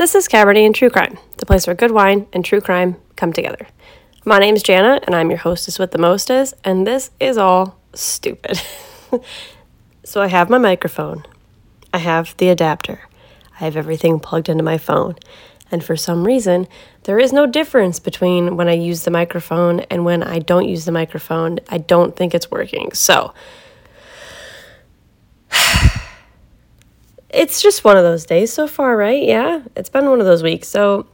This is Cabernet and True Crime, the place where good wine and true crime come together. My name's Jana, and I'm your hostess with the mostest, and this is all stupid. so I have my microphone, I have the adapter, I have everything plugged into my phone, and for some reason, there is no difference between when I use the microphone and when I don't use the microphone. I don't think it's working. So, it's just one of those days so far, right? Yeah, it's been one of those weeks. So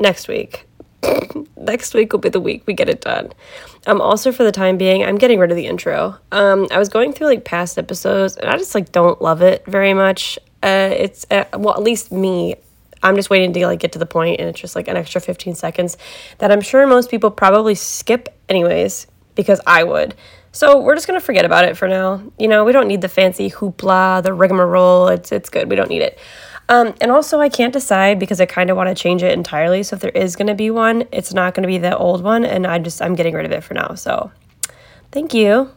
next week, next week will be the week we get it done. Um, also for the time being, I'm getting rid of the intro. Um, I was going through like past episodes, and I just like don't love it very much. Uh, it's uh, well, at least me. I'm just waiting to like get to the point, and it's just like an extra 15 seconds that I'm sure most people probably skip anyways because I would. So we're just gonna forget about it for now. You know, we don't need the fancy hoopla, the rigmarole. It's it's good. We don't need it. Um, and also, I can't decide because I kind of want to change it entirely. So if there is going to be one, it's not going to be the old one, and I just I'm getting rid of it for now. So thank you.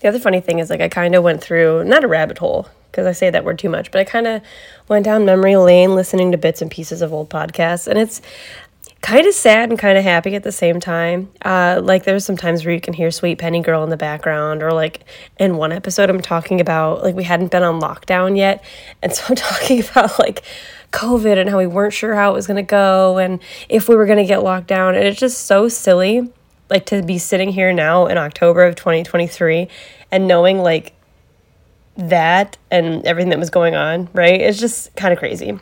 The other funny thing is like I kind of went through not a rabbit hole because I say that word too much, but I kind of went down memory lane listening to bits and pieces of old podcasts, and it's kind of sad and kind of happy at the same time. Uh, like there's some times where you can hear Sweet Penny Girl in the background, or like in one episode, I'm talking about like we hadn't been on lockdown yet, and so I'm talking about like COVID and how we weren't sure how it was gonna go and if we were gonna get locked down, and it's just so silly, like to be sitting here now in October of 2023 and knowing like that and everything that was going on, right? It's just kind of crazy.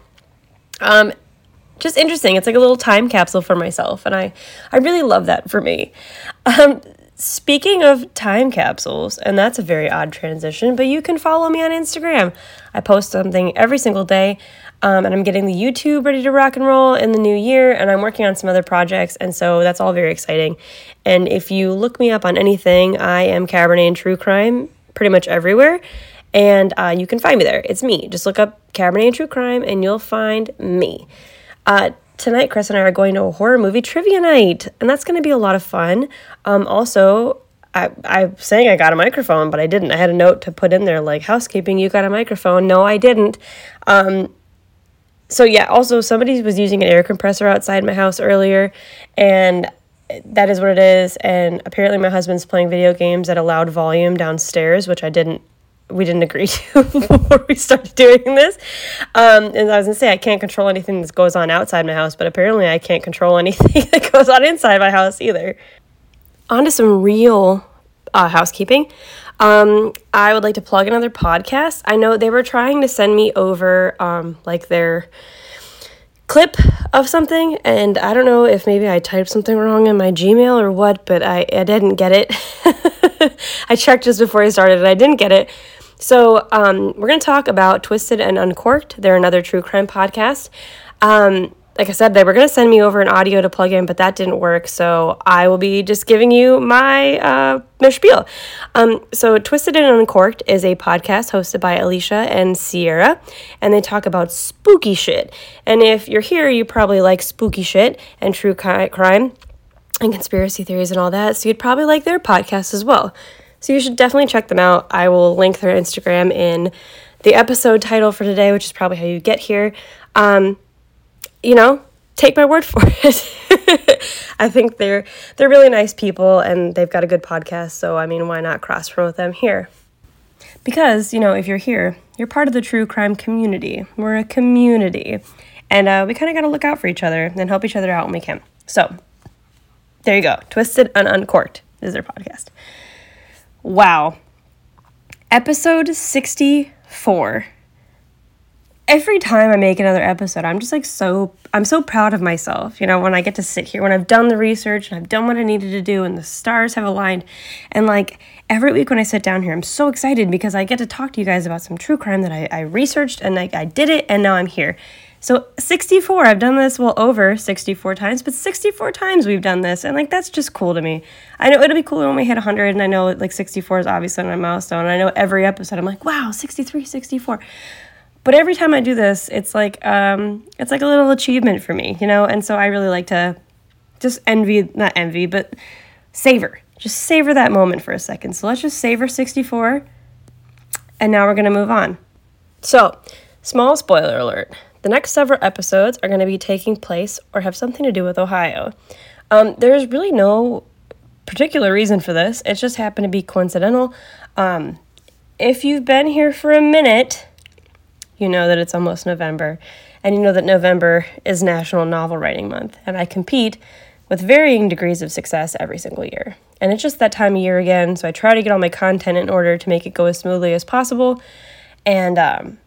Um, just interesting. It's like a little time capsule for myself, and I I really love that for me. Um, speaking of time capsules, and that's a very odd transition, but you can follow me on Instagram. I post something every single day. Um, and I'm getting the YouTube ready to rock and roll in the new year, and I'm working on some other projects, and so that's all very exciting. And if you look me up on anything, I am Cabernet and True Crime pretty much everywhere, and uh, you can find me there. It's me. Just look up Cabernet and True Crime, and you'll find me. Uh, tonight, Chris and I are going to a horror movie trivia night, and that's going to be a lot of fun. Um, also, I, I'm saying I got a microphone, but I didn't. I had a note to put in there like, housekeeping, you got a microphone. No, I didn't. Um, so, yeah, also, somebody was using an air compressor outside my house earlier, and that is what it is. And apparently, my husband's playing video games at a loud volume downstairs, which I didn't we didn't agree to before we started doing this. Um, and I was gonna say I can't control anything that goes on outside my house, but apparently I can't control anything that goes on inside my house either. On to some real uh, housekeeping. Um, I would like to plug another podcast. I know they were trying to send me over um, like their clip of something, and I don't know if maybe I typed something wrong in my Gmail or what, but I, I didn't get it. I checked just before I started and I didn't get it. So, um, we're going to talk about Twisted and Uncorked. They're another true crime podcast. Um, like I said, they were going to send me over an audio to plug in, but that didn't work. So I will be just giving you my uh, my spiel. Um, so Twisted and Uncorked is a podcast hosted by Alicia and Sierra, and they talk about spooky shit. And if you're here, you probably like spooky shit and true crime and conspiracy theories and all that. So you'd probably like their podcast as well. So you should definitely check them out. I will link their Instagram in the episode title for today, which is probably how you get here. Um, you know, take my word for it. I think they're they're really nice people and they've got a good podcast. So I mean, why not cross promote them here? Because you know, if you're here, you're part of the true crime community. We're a community, and uh, we kind of got to look out for each other and help each other out when we can. So there you go. Twisted and Uncorked is their podcast. Wow. Episode 64. Every time I make another episode, I'm just like so I'm so proud of myself. You know, when I get to sit here, when I've done the research and I've done what I needed to do and the stars have aligned. And like every week when I sit down here, I'm so excited because I get to talk to you guys about some true crime that I, I researched and like I did it and now I'm here. So 64, I've done this, well, over 64 times, but 64 times we've done this. And like, that's just cool to me. I know it'll be cool when we hit 100. And I know like 64 is obviously my milestone. I know every episode I'm like, wow, 63, 64. But every time I do this, it's like, um, it's like a little achievement for me, you know? And so I really like to just envy, not envy, but savor. Just savor that moment for a second. So let's just savor 64. And now we're going to move on. So, small spoiler alert the next several episodes are going to be taking place or have something to do with Ohio. Um, there's really no particular reason for this, it just happened to be coincidental. Um, if you've been here for a minute, you know that it's almost November, and you know that November is National Novel Writing Month, and I compete with varying degrees of success every single year. And it's just that time of year again, so I try to get all my content in order to make it go as smoothly as possible. And um,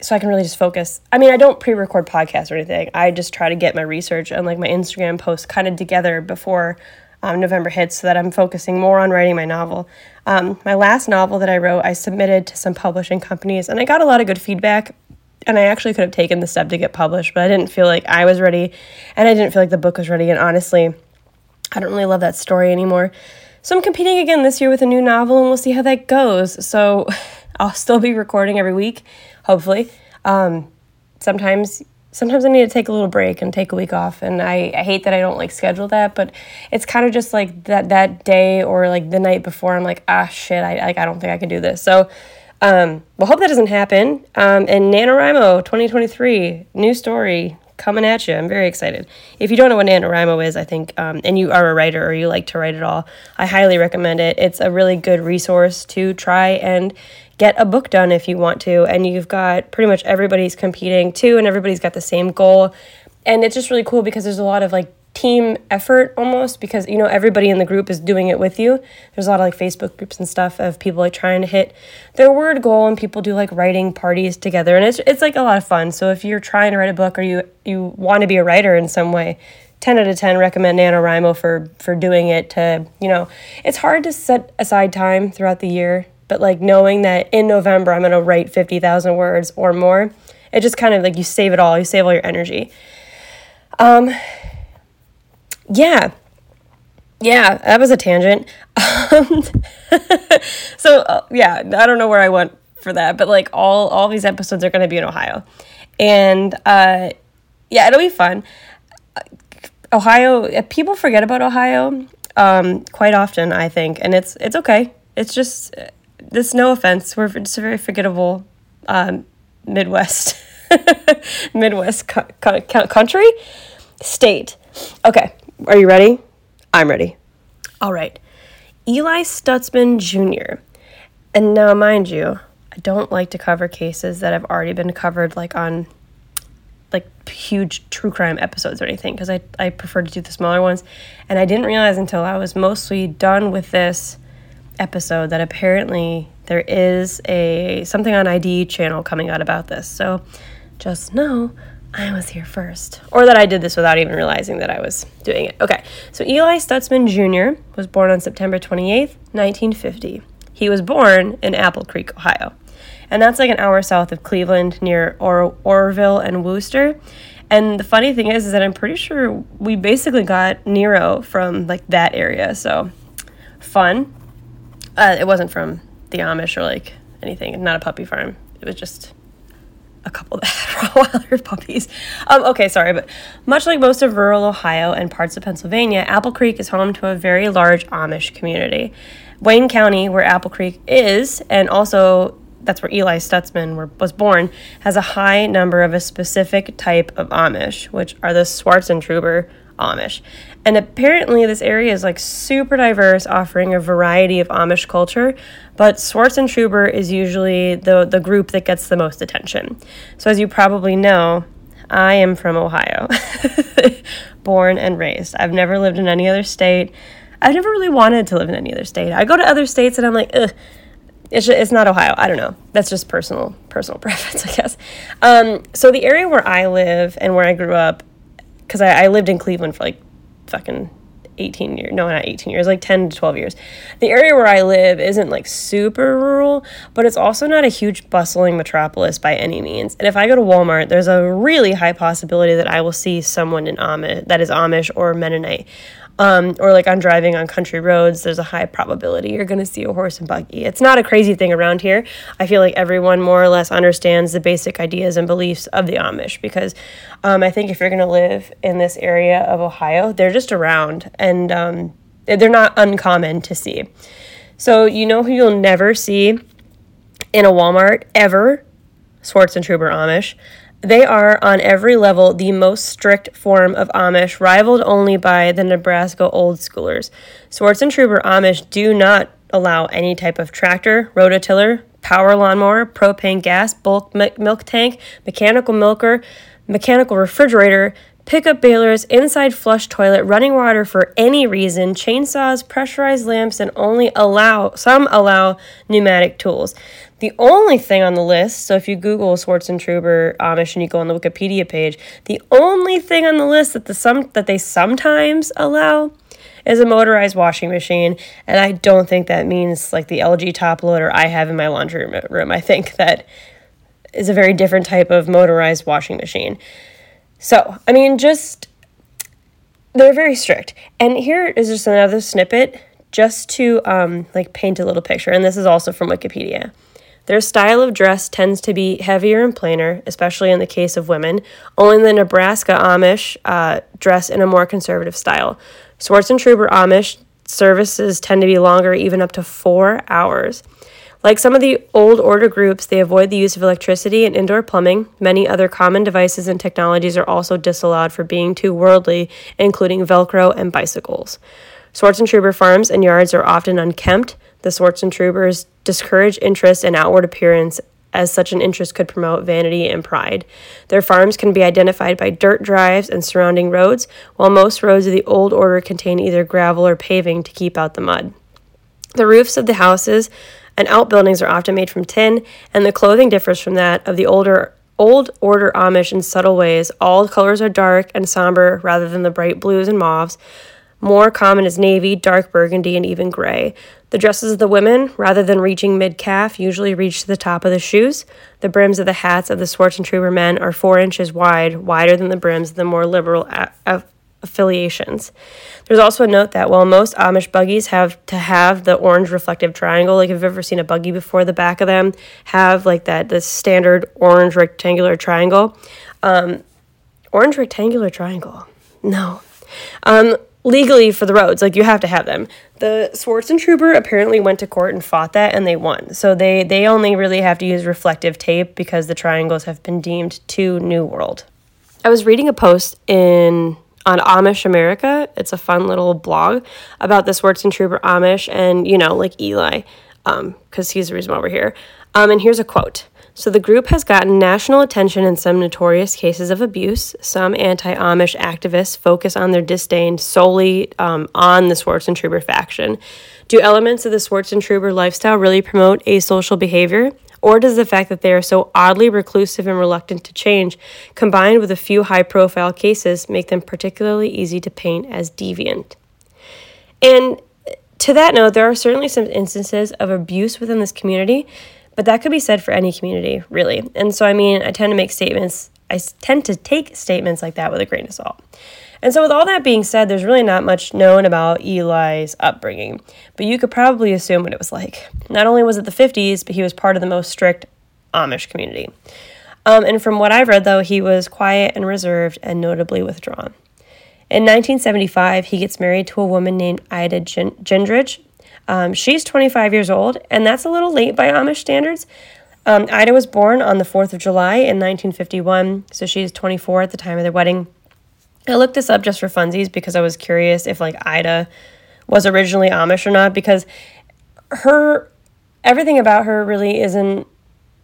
so I can really just focus. I mean, I don't pre record podcasts or anything. I just try to get my research and like my Instagram posts kind of together before um, November hits so that I'm focusing more on writing my novel. Um, my last novel that I wrote, I submitted to some publishing companies and I got a lot of good feedback. And I actually could have taken the step to get published, but I didn't feel like I was ready and I didn't feel like the book was ready. And honestly, I don't really love that story anymore. So I'm competing again this year with a new novel and we'll see how that goes. So I'll still be recording every week, hopefully. Um, sometimes sometimes I need to take a little break and take a week off. And I, I hate that I don't like schedule that, but it's kind of just like that that day or like the night before. I'm like, ah, shit, I like I don't think I can do this. So, um, well, hope that doesn't happen. Um, and NaNoWriMo 2023 new story coming at you. I'm very excited. If you don't know what NaNoWriMo is, I think, um, and you are a writer or you like to write at all, I highly recommend it. It's a really good resource to try and get a book done if you want to. And you've got pretty much everybody's competing too, and everybody's got the same goal. And it's just really cool because there's a lot of like team effort almost because you know everybody in the group is doing it with you there's a lot of like facebook groups and stuff of people like trying to hit their word goal and people do like writing parties together and it's it's like a lot of fun so if you're trying to write a book or you you want to be a writer in some way 10 out of 10 recommend NaNoWriMo for for doing it to you know it's hard to set aside time throughout the year but like knowing that in November I'm going to write 50,000 words or more, it just kind of like you save it all, you save all your energy. Um, yeah. Yeah, that was a tangent. so uh, yeah, I don't know where I went for that, but like all all these episodes are going to be in Ohio, and uh, yeah, it'll be fun. Ohio, people forget about Ohio um, quite often, I think, and it's it's okay. It's just this no offense, we're just a very forgettable um, Midwest Midwest co- co- country state. Okay, are you ready? I'm ready. All right, Eli Stutzman Jr. And now, mind you, I don't like to cover cases that have already been covered, like on like huge true crime episodes or anything, because I I prefer to do the smaller ones. And I didn't realize until I was mostly done with this episode that apparently there is a something on ID channel coming out about this. So just know I was here first. Or that I did this without even realizing that I was doing it. Okay, so Eli Stutzman Jr. was born on September 28th, 1950. He was born in Apple Creek, Ohio. And that's like an hour south of Cleveland near or- Orrville and Wooster. And the funny thing is, is that I'm pretty sure we basically got Nero from like that area. So fun. Uh, it wasn't from the Amish or like anything, not a puppy farm. It was just a couple that had Rottweiler puppies. Um, okay, sorry, but much like most of rural Ohio and parts of Pennsylvania, Apple Creek is home to a very large Amish community. Wayne County, where Apple Creek is, and also that's where Eli Stutzman were, was born, has a high number of a specific type of Amish, which are the Swartzentruber Amish. And apparently, this area is like super diverse, offering a variety of Amish culture. But Swartzentruber is usually the, the group that gets the most attention. So, as you probably know, I am from Ohio, born and raised. I've never lived in any other state. I've never really wanted to live in any other state. I go to other states and I'm like, ugh, it's, just, it's not Ohio. I don't know. That's just personal personal preference, I guess. Um, so the area where I live and where I grew up because I, I lived in Cleveland for like fucking 18 years no not 18 years like 10 to 12 years. The area where i live isn't like super rural but it's also not a huge bustling metropolis by any means. And if i go to walmart there's a really high possibility that i will see someone in amish that is amish or mennonite um, or like on driving on country roads, there's a high probability you're going to see a horse and buggy. It's not a crazy thing around here. I feel like everyone more or less understands the basic ideas and beliefs of the Amish because um, I think if you're going to live in this area of Ohio, they're just around and um, they're not uncommon to see. So, you know who you'll never see in a Walmart ever? Swartzentruber Amish. They are on every level the most strict form of Amish, rivaled only by the Nebraska Old Schoolers. Swartzentruber Amish do not allow any type of tractor, rototiller, power lawnmower, propane gas, bulk milk tank, mechanical milker, mechanical refrigerator, pickup balers, inside flush toilet, running water for any reason, chainsaws, pressurized lamps, and only allow some allow pneumatic tools. The only thing on the list, so if you Google Swartzentruber Amish and you go on the Wikipedia page, the only thing on the list that the some that they sometimes allow is a motorized washing machine, and I don't think that means like the LG top loader I have in my laundry room. I think that is a very different type of motorized washing machine. So, I mean, just they're very strict. And here is just another snippet just to um, like paint a little picture. And this is also from Wikipedia. Their style of dress tends to be heavier and plainer, especially in the case of women. Only the Nebraska Amish uh, dress in a more conservative style. Swartz and Swartzentruber Amish services tend to be longer, even up to four hours. Like some of the old order groups, they avoid the use of electricity and indoor plumbing. Many other common devices and technologies are also disallowed for being too worldly, including Velcro and bicycles. Swartz and Swartzentruber farms and yards are often unkempt. The Swartzentrubers discourage interest in outward appearance as such an interest could promote vanity and pride. Their farms can be identified by dirt drives and surrounding roads, while most roads of the old order contain either gravel or paving to keep out the mud. The roofs of the houses and outbuildings are often made from tin, and the clothing differs from that of the older old order Amish in subtle ways. All colors are dark and somber rather than the bright blues and mauves. More common is navy, dark burgundy, and even gray. The dresses of the women, rather than reaching mid calf, usually reach to the top of the shoes. The brims of the hats of the Swartzentruber men are four inches wide, wider than the brims of the more liberal affiliations. There's also a note that while most Amish buggies have to have the orange reflective triangle, like if you've ever seen a buggy before, the back of them have like that the standard orange rectangular triangle. Um, orange rectangular triangle. No. Um, legally for the roads, like you have to have them. The Swartzentruber apparently went to court and fought that, and they won. So they they only really have to use reflective tape because the triangles have been deemed too New World. I was reading a post in on Amish America. It's a fun little blog about the Swartzentruber Amish and, you know, like Eli, because um, he's the reason why we're here. Um, and here's a quote. So the group has gotten national attention in some notorious cases of abuse. Some anti Amish activists focus on their disdain solely um, on the Swartzentruber faction. Do elements of the Swartzentruber lifestyle really promote asocial behavior? Or does the fact that they are so oddly reclusive and reluctant to change, combined with a few high profile cases, make them particularly easy to paint as deviant? And to that note, there are certainly some instances of abuse within this community, but that could be said for any community, really. And so, I mean, I tend to make statements, I tend to take statements like that with a grain of salt. And so, with all that being said, there's really not much known about Eli's upbringing, but you could probably assume what it was like. Not only was it the 50s, but he was part of the most strict Amish community. Um, and from what I've read, though, he was quiet and reserved and notably withdrawn. In 1975, he gets married to a woman named Ida Gingerich. Um, she's 25 years old, and that's a little late by Amish standards. Um, Ida was born on the 4th of July in 1951, so she's 24 at the time of their wedding. I looked this up just for funsies because I was curious if like Ida was originally Amish or not because her everything about her really isn't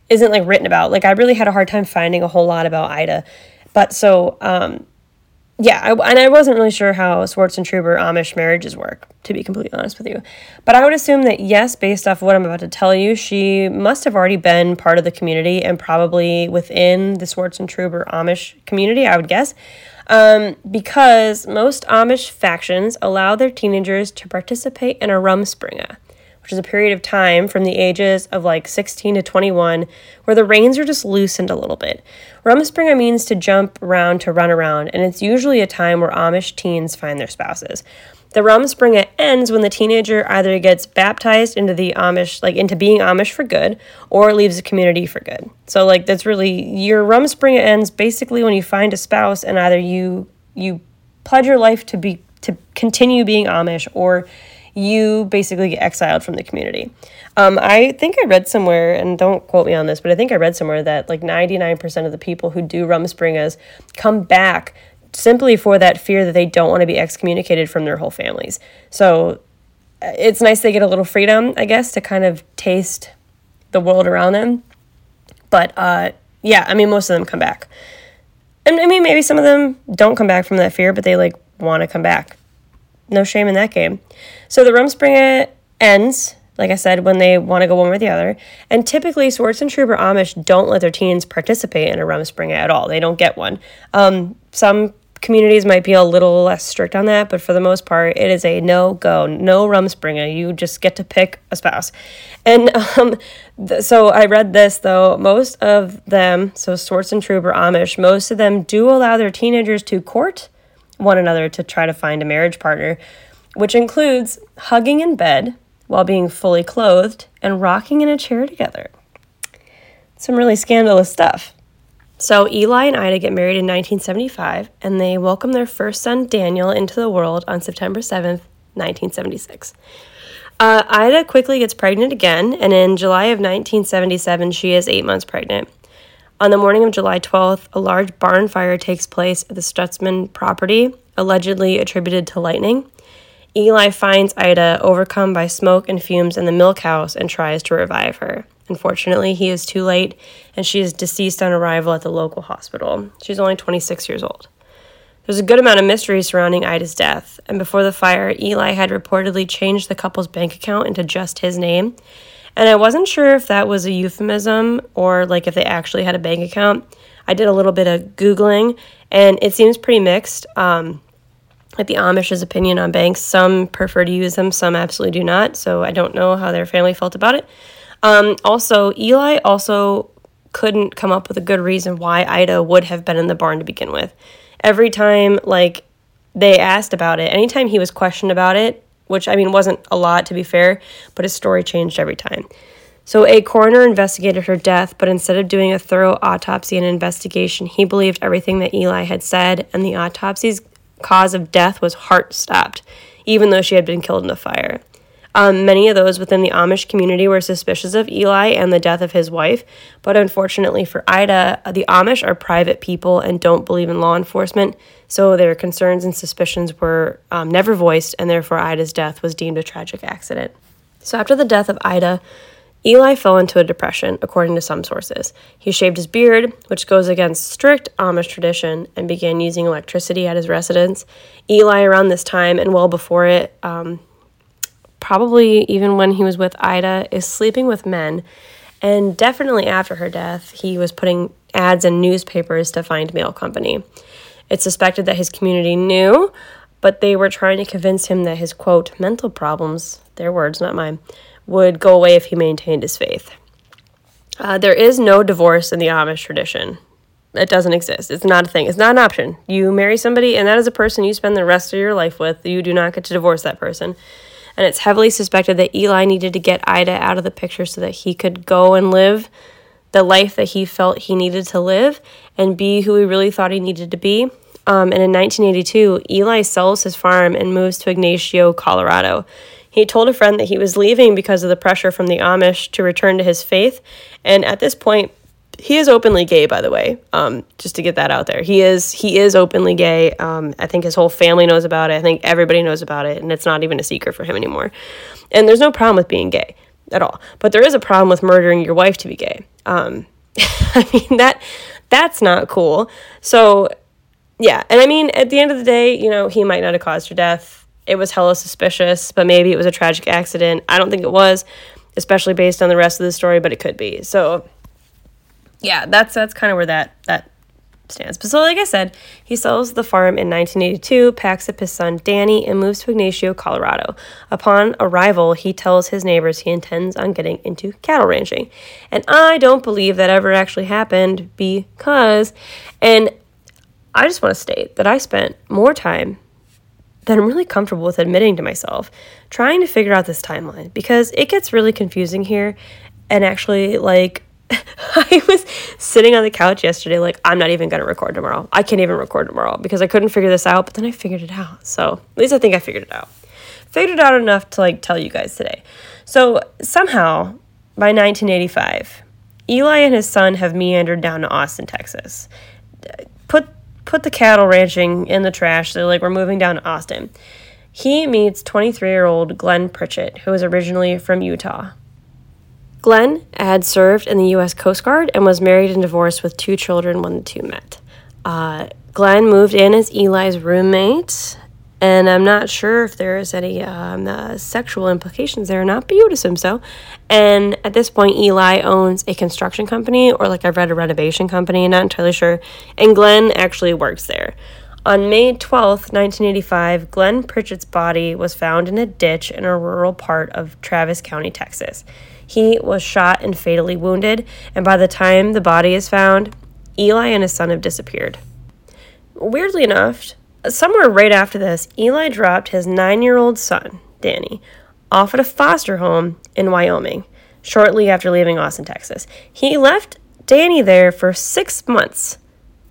isn't like written about. Like I really had a hard time finding a whole lot about Ida. But so um yeah, I, and I wasn't really sure how Swartzentruber Amish marriages work, to be completely honest with you. But I would assume that, yes, based off of what I'm about to tell you, she must have already been part of the community and probably within the Swartzentruber Amish community, I would guess um, because most Amish factions allow their teenagers to participate in a rumspringa, which is a period of time from the ages of like 16 to 21 where the reins are just loosened a little bit. Rumspringa means to jump around, to run around, and it's usually a time where Amish teens find their spouses. The Rumspringa ends when the teenager either gets baptized into the Amish, like into being Amish for good, or leaves the community for good. So like that's really your Rumspringa ends basically when you find a spouse and either you you pledge your life to be to continue being Amish or you basically get exiled from the community. Um, I think I read somewhere, and don't quote me on this, but I think I read somewhere that like 99% of the people who do Rumspringas come back simply for that fear that they don't want to be excommunicated from their whole families. So uh, it's nice they get a little freedom, I guess, to kind of taste the world around them. But uh, yeah, I mean, most of them come back. And I mean, maybe some of them don't come back from that fear, but they like want to come back. No shame in that game. So the Rumspringa ends, like I said, when they want to go one or the other. And typically, Swartzentruber Amish don't let their teens participate in a Rumspringa at all. They don't get one. Um, some communities might be a little less strict on that, but for the most part, it is a no go, no Rumspringa. You just get to pick a spouse. And um, th- so I read this though, most of them, so Swartzentruber Amish, most of them do allow their teenagers to court one another to try to find a marriage partner, which includes hugging in bed while being fully clothed and rocking in a chair together. Some really scandalous stuff. So Eli and Ida get married in 1975, and they welcome their first son, Daniel, into the world on September 7th, 1976. Uh, Ida quickly gets pregnant again, and in July of 1977, she is eight months pregnant. On the morning of July 12th, a large barn fire takes place at the Stutzman property, allegedly attributed to lightning. Eli finds Ida overcome by smoke and fumes in the milk house and tries to revive her. Unfortunately, he is too late, and she is deceased on arrival at the local hospital. She's only 26 years old. There's a good amount of mystery surrounding Ida's death, and before the fire, Eli had reportedly changed the couple's bank account into just his name. And I wasn't sure if that was a euphemism or like if they actually had a bank account. I did a little bit of Googling, and it seems pretty mixed. Um, like the Amish's opinion on banks, some prefer to use them, some absolutely do not. So I don't know how their family felt about it. Um, also, Eli also couldn't come up with a good reason why Ida would have been in the barn to begin with. Every time, like, they asked about it, anytime he was questioned about it, which I mean wasn't a lot to be fair, but his story changed every time. So, a coroner investigated her death, but instead of doing a thorough autopsy and investigation, he believed everything that Eli had said, and the autopsy's cause of death was heart stopped, even though she had been killed in the fire. Um, many of those within the Amish community were suspicious of Eli and the death of his wife, but unfortunately for Ida, the Amish are private people and don't believe in law enforcement, so their concerns and suspicions were um, never voiced, and therefore Ida's death was deemed a tragic accident. So after the death of Ida, Eli fell into a depression, according to some sources. He shaved his beard, which goes against strict Amish tradition, and began using electricity at his residence. Eli, around this time and well before it, um, probably even when he was with Ida, is sleeping with men. And definitely after her death, he was putting ads in newspapers to find male company. It's suspected that his community knew, but they were trying to convince him that his quote, mental problems, their words, not mine, would go away if he maintained his faith. Uh, there is no divorce in the Amish tradition. It doesn't exist. It's not a thing. It's not an option. You marry somebody, and that is a person you spend the rest of your life with. You do not get to divorce that person and it's heavily suspected that Eli needed to get Ida out of the picture so that he could go and live the life that he felt he needed to live and be who he really thought he needed to be. Um, and in 1982, Eli sells his farm and moves to Ignacio, Colorado. He told a friend that he was leaving because of the pressure from the Amish to return to his faith. And at this point, he is openly gay by the way um, just to get that out there. He is he is openly gay. Um, i think his whole family knows about it. I think everybody knows about it and it's not even a secret for him anymore. And there's no problem with being gay at all. But there is a problem with murdering your wife to be gay. Um, i mean that that's not cool. So yeah and i mean at the end of the day you know he might not have caused her death it was hella suspicious but maybe it was a tragic accident i don't think it was especially based on the rest of the story but it could be so yeah, that's that's kind of where that that stands. But so, like I said, he sells the farm in 1982, packs up his son Danny, and moves to Ignacio, Colorado. Upon arrival, he tells his neighbors he intends on getting into cattle ranching. And I don't believe that ever actually happened because, and I just want to state that I spent more time than I'm really comfortable with admitting to myself trying to figure out this timeline because it gets really confusing here and actually like I was sitting on the couch yesterday, like, I'm not even going to record tomorrow. I can't even record tomorrow because I couldn't figure this out, but then I figured it out. So at least I think I figured it out. figured it out enough to like tell you guys today. So somehow by 1985, Eli and his son have meandered down to Austin, Texas. Put the cattle ranching in the trash. They're like, we're moving down to Austin. He meets 23 year old Glenn Pritchett, who is originally from Utah. Glenn had served in the U.S. Coast Guard and was married and divorced with two children when the two met. Uh, Glenn moved in as Eli's roommate and I'm not sure if there's any um, uh, sexual implications there or not, but you would assume so. And at this point, Eli owns a construction company, or like I've read a renovation company, not entirely sure. And Glenn actually works there. On May 12th, 1985, Glenn Pritchett's body was found in a ditch in a rural part of Travis County, Texas. He was shot and fatally wounded, and by the time the body is found, Eli and his son have disappeared. Weirdly enough, somewhere right after this, Eli dropped his nine year old son, Danny, off at a foster home in Wyoming shortly after leaving Austin, Texas. He left Danny there for six months.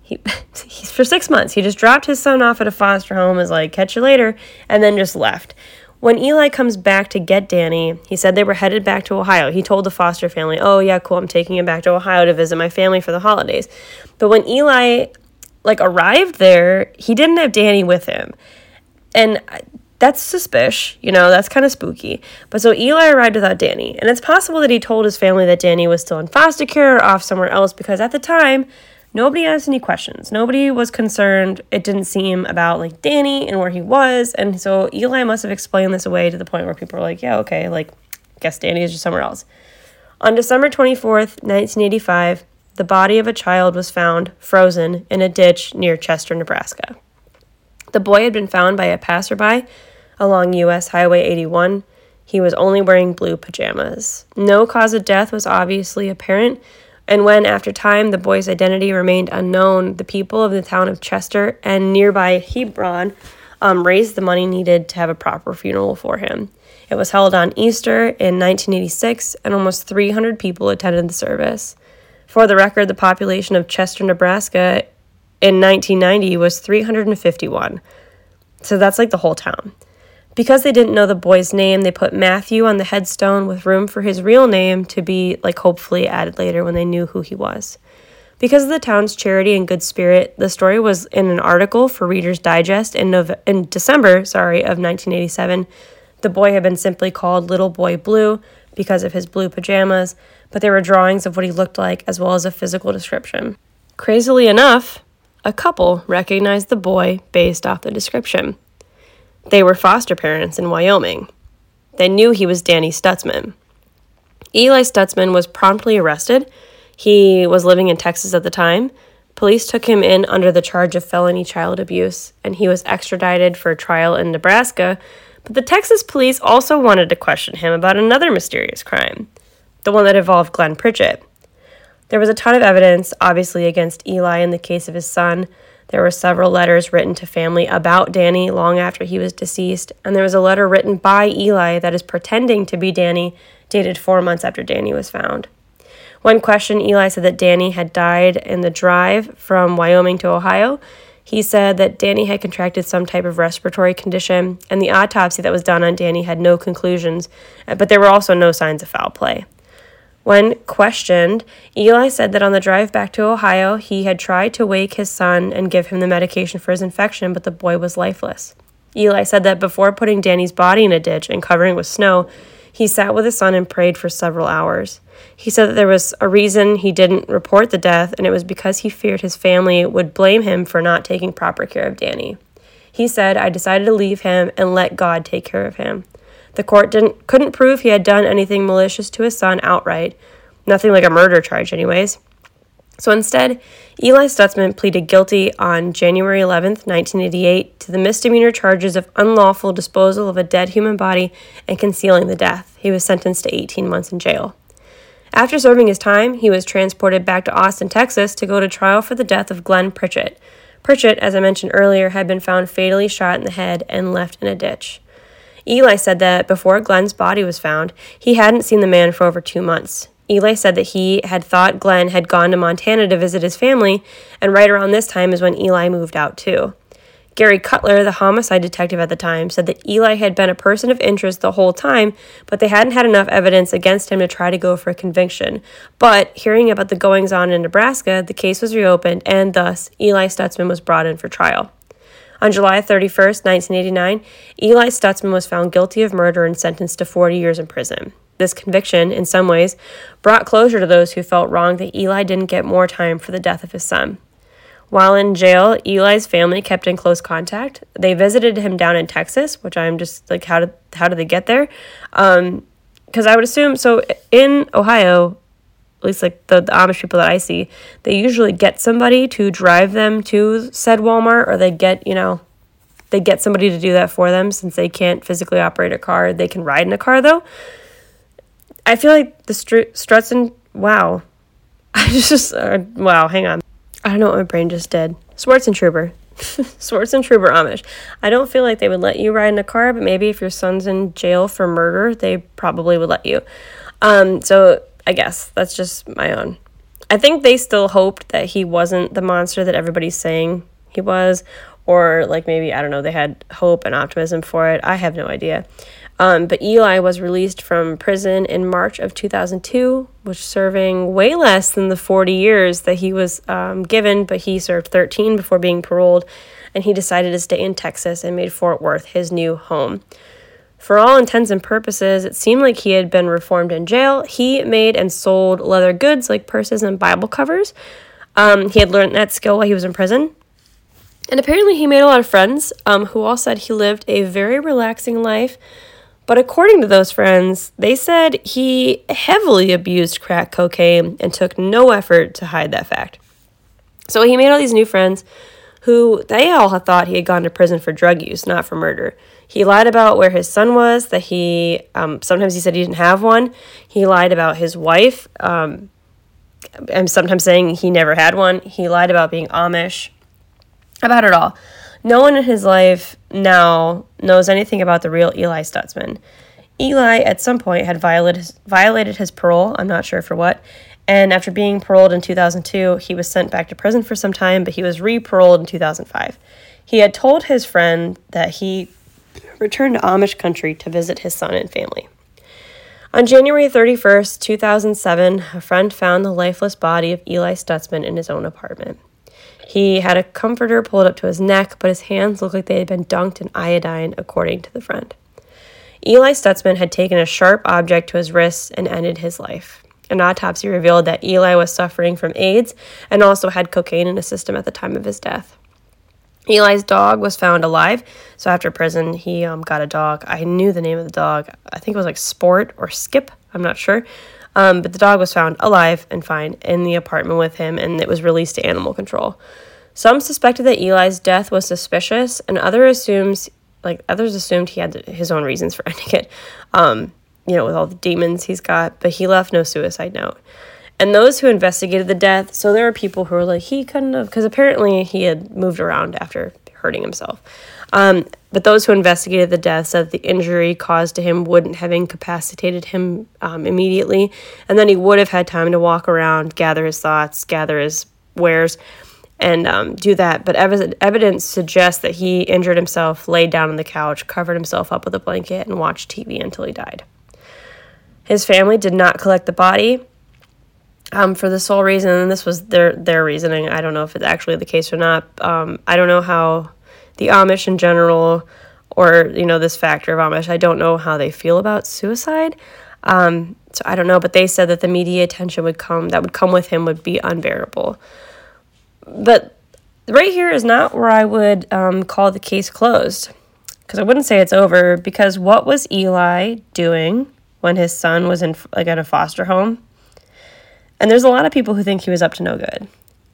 He, for six months, he just dropped his son off at a foster home, as like, catch you later, and then just left. When Eli comes back to get Danny, he said they were headed back to Ohio. He told the foster family, Oh, yeah, cool, I'm taking him back to Ohio to visit my family for the holidays. But when Eli like arrived there, he didn't have Danny with him. And that's suspicious, you know, that's kind of spooky. But so Eli arrived without Danny, and it's possible that he told his family that Danny was still in foster care or off somewhere else because at the time, nobody asked any questions. Nobody was concerned, it didn't seem, about like Danny and where he was. And so Eli must have explained this away to the point where people were like, yeah, okay, like, guess Danny is just somewhere else. On December 24th, 1985, the body of a child was found frozen in a ditch near Chester, Nebraska. The boy had been found by a passerby along U.S. Highway 81. He was only wearing blue pajamas. No cause of death was obviously apparent, and when, after time, the boy's identity remained unknown, the people of the town of Chester and nearby Hebron um, raised the money needed to have a proper funeral for him. It was held on Easter in 1986, and almost 300 people attended the service. For the record, the population of Chester, Nebraska in 1990 was 351. So that's like the whole town. Because they didn't know the boy's name, they put Matthew on the headstone with room for his real name to be, like, hopefully added later when they knew who he was. Because of the town's charity and good spirit, the story was in an article for Reader's Digest in, Nove- in December sorry, of 1987. The boy had been simply called Little Boy Blue because of his blue pajamas, but there were drawings of what he looked like as well as a physical description. Crazily enough, a couple recognized the boy based off the description. They were foster parents in Wyoming. They knew he was Danny Stutzman. Eli Stutzman was promptly arrested. He was living in Texas at the time. Police took him in under the charge of felony child abuse, and he was extradited for trial in Nebraska. But the Texas police also wanted to question him about another mysterious crime the one that involved Glenn Pritchett. There was a ton of evidence, obviously, against Eli in the case of his son. There were several letters written to family about Danny long after he was deceased, and there was a letter written by Eli that is pretending to be Danny, dated four months after Danny was found. When questioned, Eli said that Danny had died in the drive from Wyoming to Ohio. He said that Danny had contracted some type of respiratory condition, and the autopsy that was done on Danny had no conclusions, uh, but there were also no signs of foul play. When questioned, Eli said that on the drive back to Ohio, he had tried to wake his son and give him the medication for his infection, but the boy was lifeless. Eli said that before putting Danny's body in a ditch and covering with snow, he sat with his son and prayed for several hours. He said that there was a reason he didn't report the death, and it was because he feared his family would blame him for not taking proper care of Danny. He said, I decided to leave him and let God take care of him. The court didn't couldn't prove he had done anything malicious to his son outright. Nothing like a murder charge anyways. So instead, Eli Stutzman pleaded guilty on January 11th, 1988, to the misdemeanor charges of unlawful disposal of a dead human body and concealing the death. He was sentenced to 18 months in jail. After serving his time, he was transported back to Austin, Texas to go to trial for the death of Glenn Pritchett. Pritchett, as I mentioned earlier, had been found fatally shot in the head and left in a ditch. Eli said that before Glenn's body was found, he hadn't seen the man for over two months. Eli said that he had thought Glenn had gone to Montana to visit his family, and right around this time is when Eli moved out too. Gary Cutler, the homicide detective at the time, said that Eli had been a person of interest the whole time, but they hadn't had enough evidence against him to try to go for a conviction. But hearing about the goings on in Nebraska, the case was reopened, and thus Eli Stutzman was brought in for trial. On July 31st, 1989, Eli Stutzman was found guilty of murder and sentenced to 40 years in prison. This conviction, in some ways, brought closure to those who felt wrong that Eli didn't get more time for the death of his son. While in jail, Eli's family kept in close contact. They visited him down in Texas, which I'm just like, how did how did they get there? Because um, I would assume so. In Ohio, at least like the, the Amish people that I see, they usually get somebody to drive them to said Walmart, or they get you know, they get somebody to do that for them since they can't physically operate a car. They can ride in a car though. I feel like the str- struts and wow, I just uh, wow. Hang on. I don't know what my brain just did. Swartz and Truber. Swartz and Truber Amish. I don't feel like they would let you ride in a car, but maybe if your son's in jail for murder, they probably would let you. Um, so I guess that's just my own. I think they still hoped that he wasn't the monster that everybody's saying he was, or like maybe, I don't know, they had hope and optimism for it. I have no idea. Um, but Eli was released from prison in March of 2002, which serving way less than the 40 years that he was um, given, but he served 13 before being paroled, and he decided to stay in Texas and made Fort Worth his new home. For all intents and purposes, it seemed like he had been reformed in jail. He made and sold leather goods like purses and Bible covers. Um, he had learned that skill while he was in prison. And apparently, he made a lot of friends um, who all said he lived a very relaxing life but according to those friends, they said he heavily abused crack cocaine and took no effort to hide that fact. So he made all these new friends who they all thought he had gone to prison for drug use, not for murder. He lied about where his son was, that he, um, sometimes he said he didn't have one. He lied about his wife, um, and sometimes saying he never had one. He lied about being Amish, about it all. No one in his life now knows anything about the real Eli Stutzman. Eli, at some point, had violated his, violated his parole, I'm not sure for what, and after being paroled in 2002, he was sent back to prison for some time, but he was re paroled in 2005. He had told his friend that he returned to Amish country to visit his son and family. On January 31st, 2007, a friend found the lifeless body of Eli Stutzman in his own apartment. He had a comforter pulled up to his neck, but his hands looked like they had been dunked in iodine, according to the friend. Eli Stutzman had taken a sharp object to his wrist and ended his life. An autopsy revealed that Eli was suffering from AIDS and also had cocaine in his system at the time of his death. Eli's dog was found alive, so after prison, he um, got a dog. I knew the name of the dog. I think it was like Sport or Skip. I'm not sure. Um, but the dog was found alive and fine in the apartment with him, and it was released to animal control. Some suspected that Eli's death was suspicious, and other assumes like others assumed he had his own reasons for ending it. Um, you know, with all the demons he's got, but he left no suicide note. And those who investigated the death, so there are people who were like, he couldn't have, because apparently he had moved around after hurting himself. Um, but those who investigated the death said the injury caused to him wouldn't have incapacitated him um, immediately, and then he would have had time to walk around, gather his thoughts, gather his wares, and um, do that. But ev- evidence suggests that he injured himself, laid down on the couch, covered himself up with a blanket, and watched TV until he died. His family did not collect the body. Um, for the sole reason, and this was their their reasoning. I don't know if it's actually the case or not. Um, I don't know how the Amish in general, or you know this factor of Amish. I don't know how they feel about suicide. Um, so I don't know, but they said that the media attention would come that would come with him would be unbearable. But right here is not where I would um, call the case closed, because I wouldn't say it's over. Because what was Eli doing when his son was in like at a foster home? And there's a lot of people who think he was up to no good.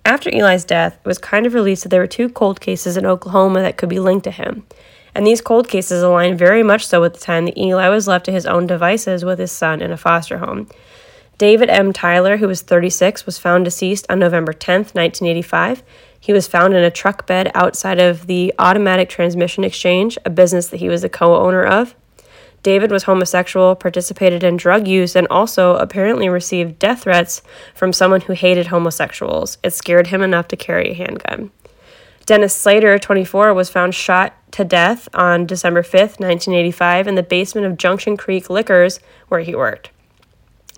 After Eli's death, it was kind of released that there were two cold cases in Oklahoma that could be linked to him. And these cold cases align very much so with the time that Eli was left to his own devices with his son in a foster home. David M. Tyler, who was 36, was found deceased on November 10, 1985. He was found in a truck bed outside of the Automatic Transmission Exchange, a business that he was the co owner of. David was homosexual, participated in drug use, and also apparently received death threats from someone who hated homosexuals. It scared him enough to carry a handgun. Dennis Slater, 24, was found shot to death on December 5th, 1985, in the basement of Junction Creek Liquors, where he worked.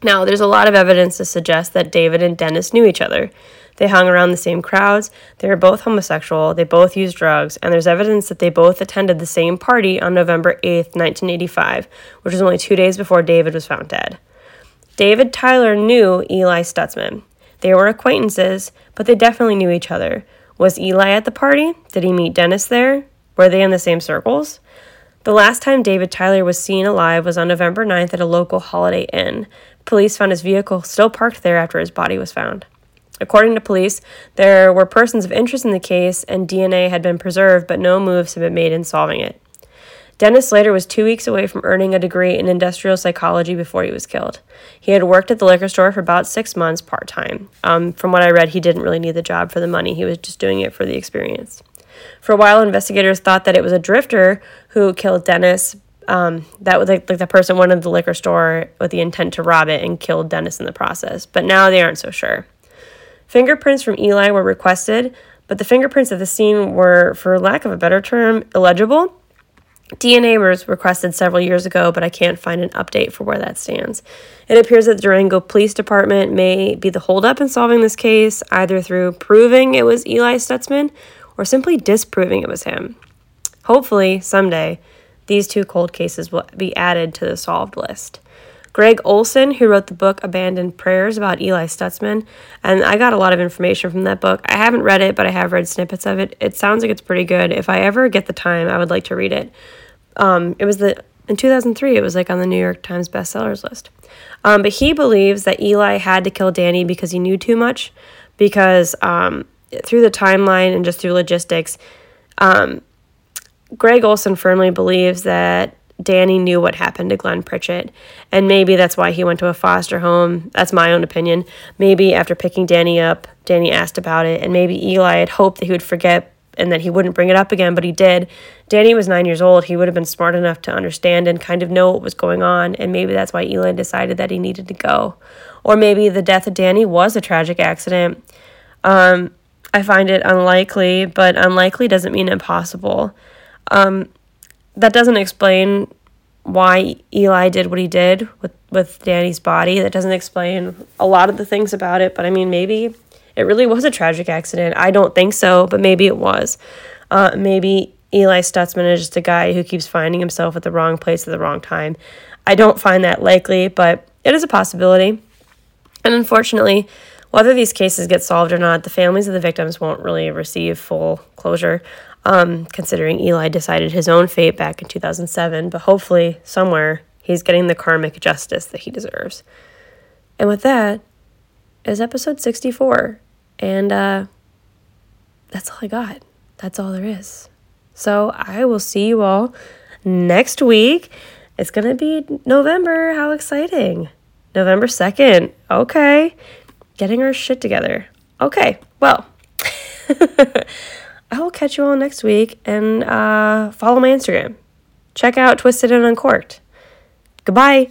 Now, there's a lot of evidence to suggest that David and Dennis knew each other. They hung around the same crowds, they were both homosexual, they both used drugs, and there's evidence that they both attended the same party on November 8th, 1985, which was only two days before David was found dead. David Tyler knew Eli Stutzman. They were acquaintances, but they definitely knew each other. Was Eli at the party? Did he meet Dennis there? Were they in the same circles? The last time David Tyler was seen alive was on November 9th at a local Holiday Inn. Police found his vehicle still parked there after his body was found. According to police, there were persons of interest in the case and DNA had been preserved, but no moves have been made in solving it. Dennis Slater was two weeks away from earning a degree in industrial psychology before he was killed. He had worked at the liquor store for about six months part time. Um, from what I read, he didn't really need the job for the money, he was just doing it for the experience. For a while, investigators thought that it was a drifter who killed Dennis. Um, that was like, like the person went into the liquor store with the intent to rob it and killed Dennis in the process. But now they aren't so sure. Fingerprints from Eli were requested, but the fingerprints at the scene were, for lack of a better term, illegible DNA was requested several years ago, but I can't find an update for where that stands. It appears that the Durango Police Department may be the holdup in solving this case, either through proving it was Eli Stutzman or simply disproving it was him. Hopefully, someday, these two cold cases will be added to the solved list. Gregg Olsen, who wrote the book Abandoned Prayers about Eli Stutzman, and I got a lot of information from that book. I haven't read it, but I have read snippets of it. It sounds like it's pretty good. If I ever get the time, I would like to read it. Um, it was the in 2003. It was like on the New York Times bestsellers list. Um, but he believes that Eli had to kill Danny because he knew too much. Because um, through the timeline and just through logistics, um, Gregg Olsen firmly believes that Danny knew what happened to Glenn Pritchett, and maybe that's why he went to a foster home. That's my own opinion. Maybe after picking Danny up, Danny asked about it, and maybe Eli had hoped that he would forget and that he wouldn't bring it up again, but he did. Danny was nine years old. He would have been smart enough to understand and kind of know what was going on, and maybe that's why Eli decided that he needed to go. Or maybe the death of Danny was a tragic accident. Um, I find it unlikely, but unlikely doesn't mean impossible. Um, that doesn't explain why Eli did what he did with, with Danny's body. That doesn't explain a lot of the things about it, but I mean, maybe it really was a tragic accident. I don't think so, but maybe it was. Uh, maybe Eli Stutzman is just a guy who keeps finding himself at the wrong place at the wrong time. I don't find that likely, but it is a possibility. And unfortunately, whether these cases get solved or not, the families of the victims won't really receive full closure, um, considering Eli decided his own fate back in 2007. But hopefully, somewhere, he's getting the karmic justice that he deserves. And with that, is episode 64. And uh, that's all I got. That's all there is. So I will see you all next week. It's going to be November. How exciting! November 2nd. Okay. Getting our shit together. Okay. Well, I will catch you all next week and uh, follow my Instagram. Check out Twisted and Uncorked. Goodbye.